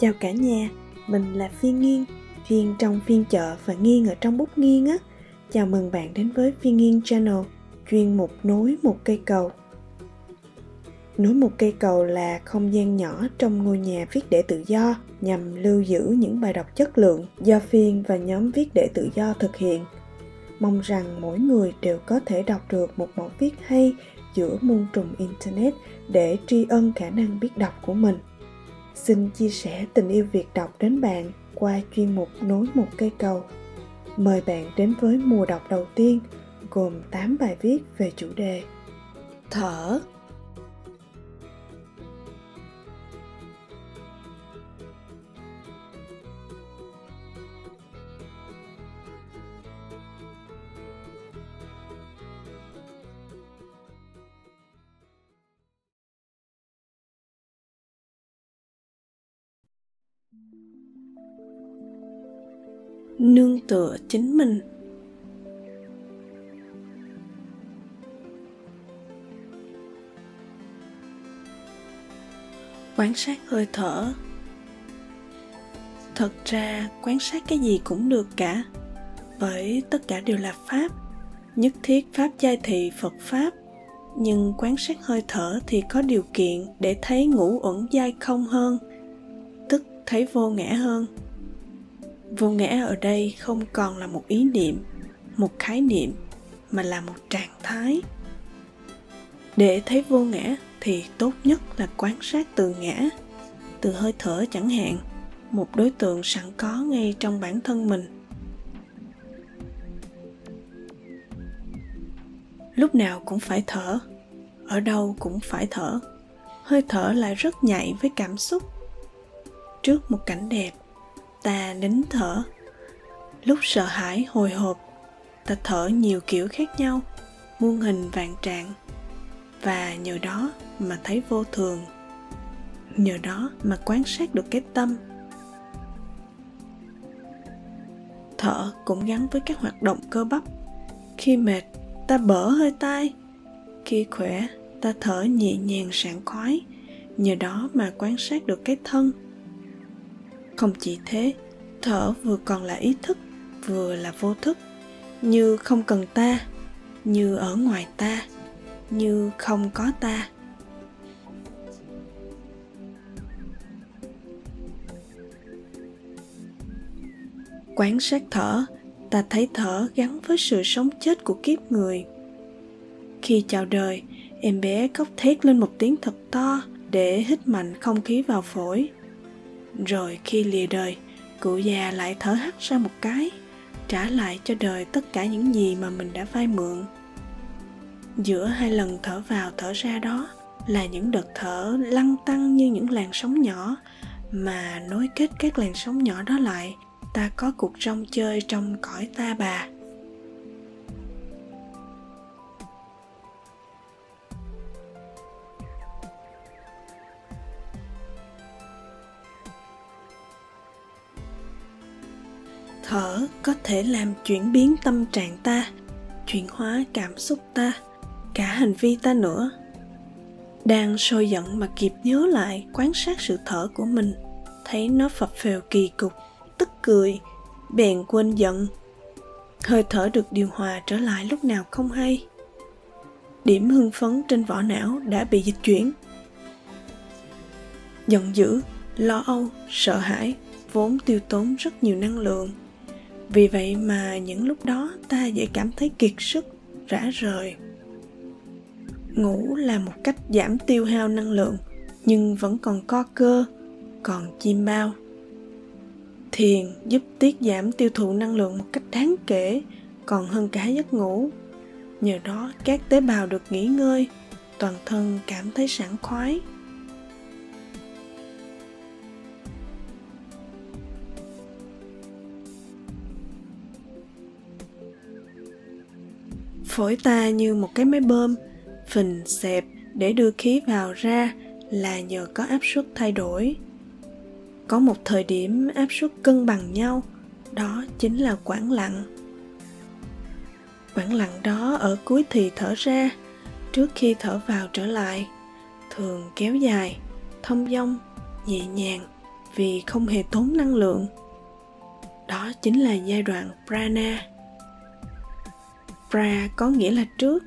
Chào cả nhà, mình là Phiên Nghiên, Phiên trong phiên chợ và Nghiên ở trong bút nghiên á. Chào mừng bạn đến với Phiên Nghiên Channel, chuyên mục nối một cây cầu. Nối một cây cầu là không gian nhỏ trong ngôi nhà viết để tự do nhằm lưu giữ những bài đọc chất lượng do Phiên và nhóm viết để tự do thực hiện. Mong rằng mỗi người đều có thể đọc được một mẫu viết hay giữa muôn trùng Internet để tri ân khả năng biết đọc của mình. Xin chia sẻ tình yêu việc đọc đến bạn qua chuyên mục Nối một cây cầu. Mời bạn đến với mùa đọc đầu tiên, gồm 8 bài viết về chủ đề Thở nương tựa chính mình. Quan sát hơi thở. Thật ra, quan sát cái gì cũng được cả. Bởi tất cả đều là pháp. Nhất thiết pháp giai thị phật pháp. Nhưng quan sát hơi thở thì có điều kiện để thấy ngũ uẩn giai không hơn thấy vô ngã hơn. Vô ngã ở đây không còn là một ý niệm, một khái niệm, mà là một trạng thái. Để thấy vô ngã thì tốt nhất là quan sát từ ngã, từ hơi thở chẳng hạn, một đối tượng sẵn có ngay trong bản thân mình. Lúc nào cũng phải thở, ở đâu cũng phải thở. Hơi thở lại rất nhạy với cảm xúc trước một cảnh đẹp. Ta nín thở. Lúc sợ hãi, hồi hộp, ta thở nhiều kiểu khác nhau, muôn hình vạn trạng. Và nhờ đó mà thấy vô thường. Nhờ đó mà quan sát được cái tâm. Thở cũng gắn với các hoạt động cơ bắp. Khi mệt, ta bở hơi tai. Khi khỏe, ta thở nhẹ nhàng sảng khoái. Nhờ đó mà quan sát được cái thân không chỉ thế, thở vừa còn là ý thức, vừa là vô thức. Như không cần ta, như ở ngoài ta, như không có ta. Quán sát thở, ta thấy thở gắn với sự sống chết của kiếp người. Khi chào đời, em bé khóc thét lên một tiếng thật to để hít mạnh không khí vào phổi rồi khi lìa đời, cụ già lại thở hắt ra một cái, trả lại cho đời tất cả những gì mà mình đã vay mượn. Giữa hai lần thở vào thở ra đó là những đợt thở lăn tăng như những làn sóng nhỏ, mà nối kết các làn sóng nhỏ đó lại, ta có cuộc rong chơi trong cõi ta bà. Có thể làm chuyển biến tâm trạng ta, chuyển hóa cảm xúc ta, cả hành vi ta nữa. Đang sôi giận mà kịp nhớ lại, quan sát sự thở của mình, thấy nó phập phèo kỳ cục, tức cười, bèn quên giận. Hơi thở được điều hòa trở lại lúc nào không hay. Điểm hưng phấn trên vỏ não đã bị dịch chuyển. Giận dữ, lo âu, sợ hãi, vốn tiêu tốn rất nhiều năng lượng vì vậy mà những lúc đó ta dễ cảm thấy kiệt sức, rã rời. Ngủ là một cách giảm tiêu hao năng lượng, nhưng vẫn còn co cơ, còn chim bao. Thiền giúp tiết giảm tiêu thụ năng lượng một cách đáng kể, còn hơn cả giấc ngủ. Nhờ đó, các tế bào được nghỉ ngơi, toàn thân cảm thấy sảng khoái. Phổi ta như một cái máy bơm, phình xẹp để đưa khí vào ra là nhờ có áp suất thay đổi. Có một thời điểm áp suất cân bằng nhau, đó chính là quãng lặng. Quãng lặng đó ở cuối thì thở ra, trước khi thở vào trở lại, thường kéo dài, thông dong, nhẹ nhàng vì không hề tốn năng lượng. Đó chính là giai đoạn prana pra có nghĩa là trước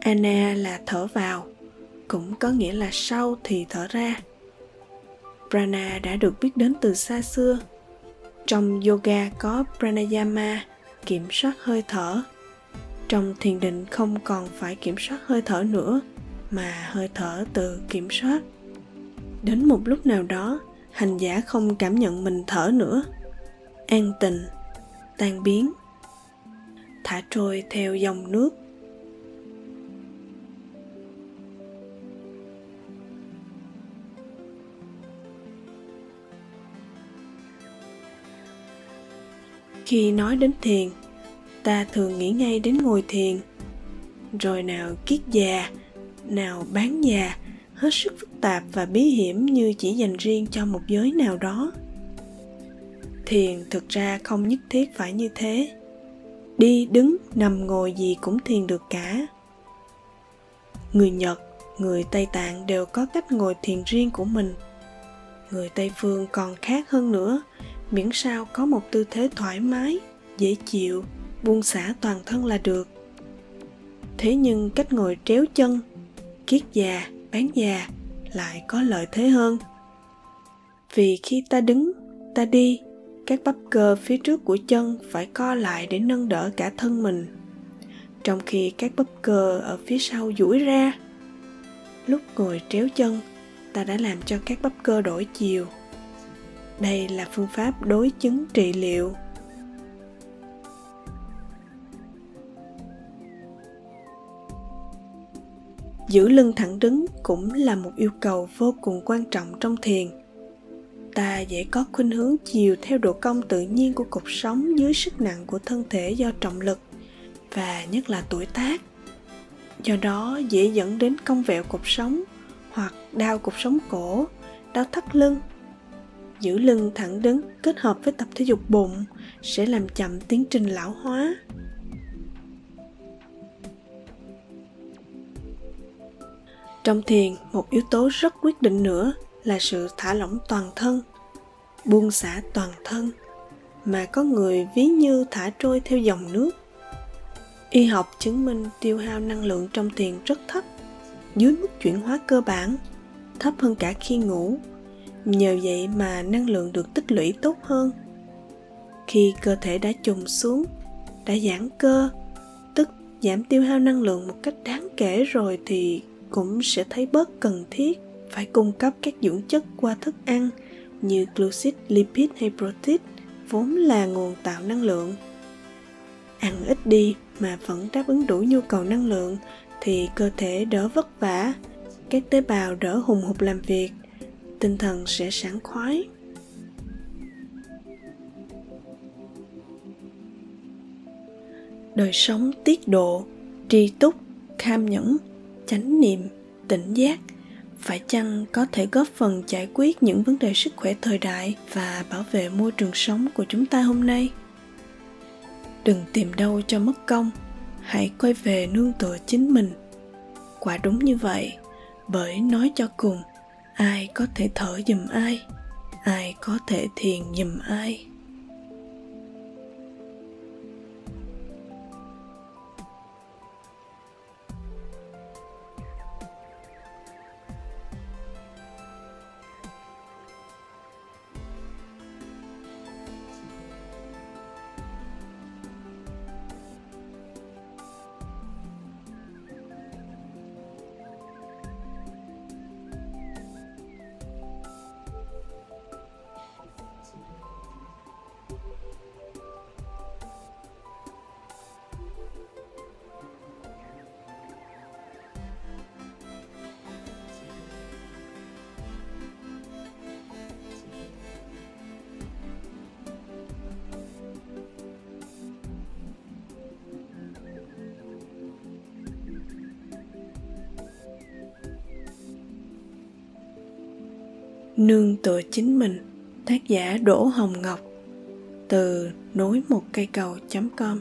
ana là thở vào, cũng có nghĩa là sau thì thở ra. Prana đã được biết đến từ xa xưa. Trong yoga có pranayama, kiểm soát hơi thở. Trong thiền định không còn phải kiểm soát hơi thở nữa, mà hơi thở tự kiểm soát. Đến một lúc nào đó, hành giả không cảm nhận mình thở nữa. An tình tan biến thả trôi theo dòng nước. Khi nói đến thiền, ta thường nghĩ ngay đến ngồi thiền. Rồi nào kiết già, nào bán già, hết sức phức tạp và bí hiểm như chỉ dành riêng cho một giới nào đó. Thiền thực ra không nhất thiết phải như thế đi đứng nằm ngồi gì cũng thiền được cả. Người nhật, người tây tạng đều có cách ngồi thiền riêng của mình. Người tây phương còn khác hơn nữa, miễn sao có một tư thế thoải mái, dễ chịu, buông xả toàn thân là được. Thế nhưng cách ngồi tréo chân, kiết già, bán già lại có lợi thế hơn. Vì khi ta đứng, ta đi các bắp cơ phía trước của chân phải co lại để nâng đỡ cả thân mình. Trong khi các bắp cơ ở phía sau duỗi ra, lúc ngồi tréo chân, ta đã làm cho các bắp cơ đổi chiều. Đây là phương pháp đối chứng trị liệu. Giữ lưng thẳng đứng cũng là một yêu cầu vô cùng quan trọng trong thiền ta dễ có khuynh hướng chiều theo độ cong tự nhiên của cuộc sống dưới sức nặng của thân thể do trọng lực, và nhất là tuổi tác. Do đó, dễ dẫn đến cong vẹo cuộc sống hoặc đau cuộc sống cổ, đau thắt lưng. Giữ lưng thẳng đứng kết hợp với tập thể dục bụng sẽ làm chậm tiến trình lão hóa. Trong thiền, một yếu tố rất quyết định nữa là sự thả lỏng toàn thân, buông xả toàn thân, mà có người ví như thả trôi theo dòng nước. Y học chứng minh tiêu hao năng lượng trong thiền rất thấp, dưới mức chuyển hóa cơ bản, thấp hơn cả khi ngủ. Nhờ vậy mà năng lượng được tích lũy tốt hơn. Khi cơ thể đã trùng xuống, đã giãn cơ, tức giảm tiêu hao năng lượng một cách đáng kể rồi thì cũng sẽ thấy bớt cần thiết phải cung cấp các dưỡng chất qua thức ăn như glucid, lipid hay protein vốn là nguồn tạo năng lượng. Ăn ít đi mà vẫn đáp ứng đủ nhu cầu năng lượng thì cơ thể đỡ vất vả, các tế bào đỡ hùng hục làm việc, tinh thần sẽ sảng khoái. Đời sống tiết độ, tri túc, kham nhẫn, chánh niệm, tỉnh giác – phải chăng có thể góp phần giải quyết những vấn đề sức khỏe thời đại và bảo vệ môi trường sống của chúng ta hôm nay? Đừng tìm đâu cho mất công, hãy quay về nương tựa chính mình. Quả đúng như vậy, bởi nói cho cùng, ai có thể thở giùm ai ai có thể thiền giùm ai. Nương tựa chính mình, tác giả đỗ hồng ngọc, từ nối một cây cầu com.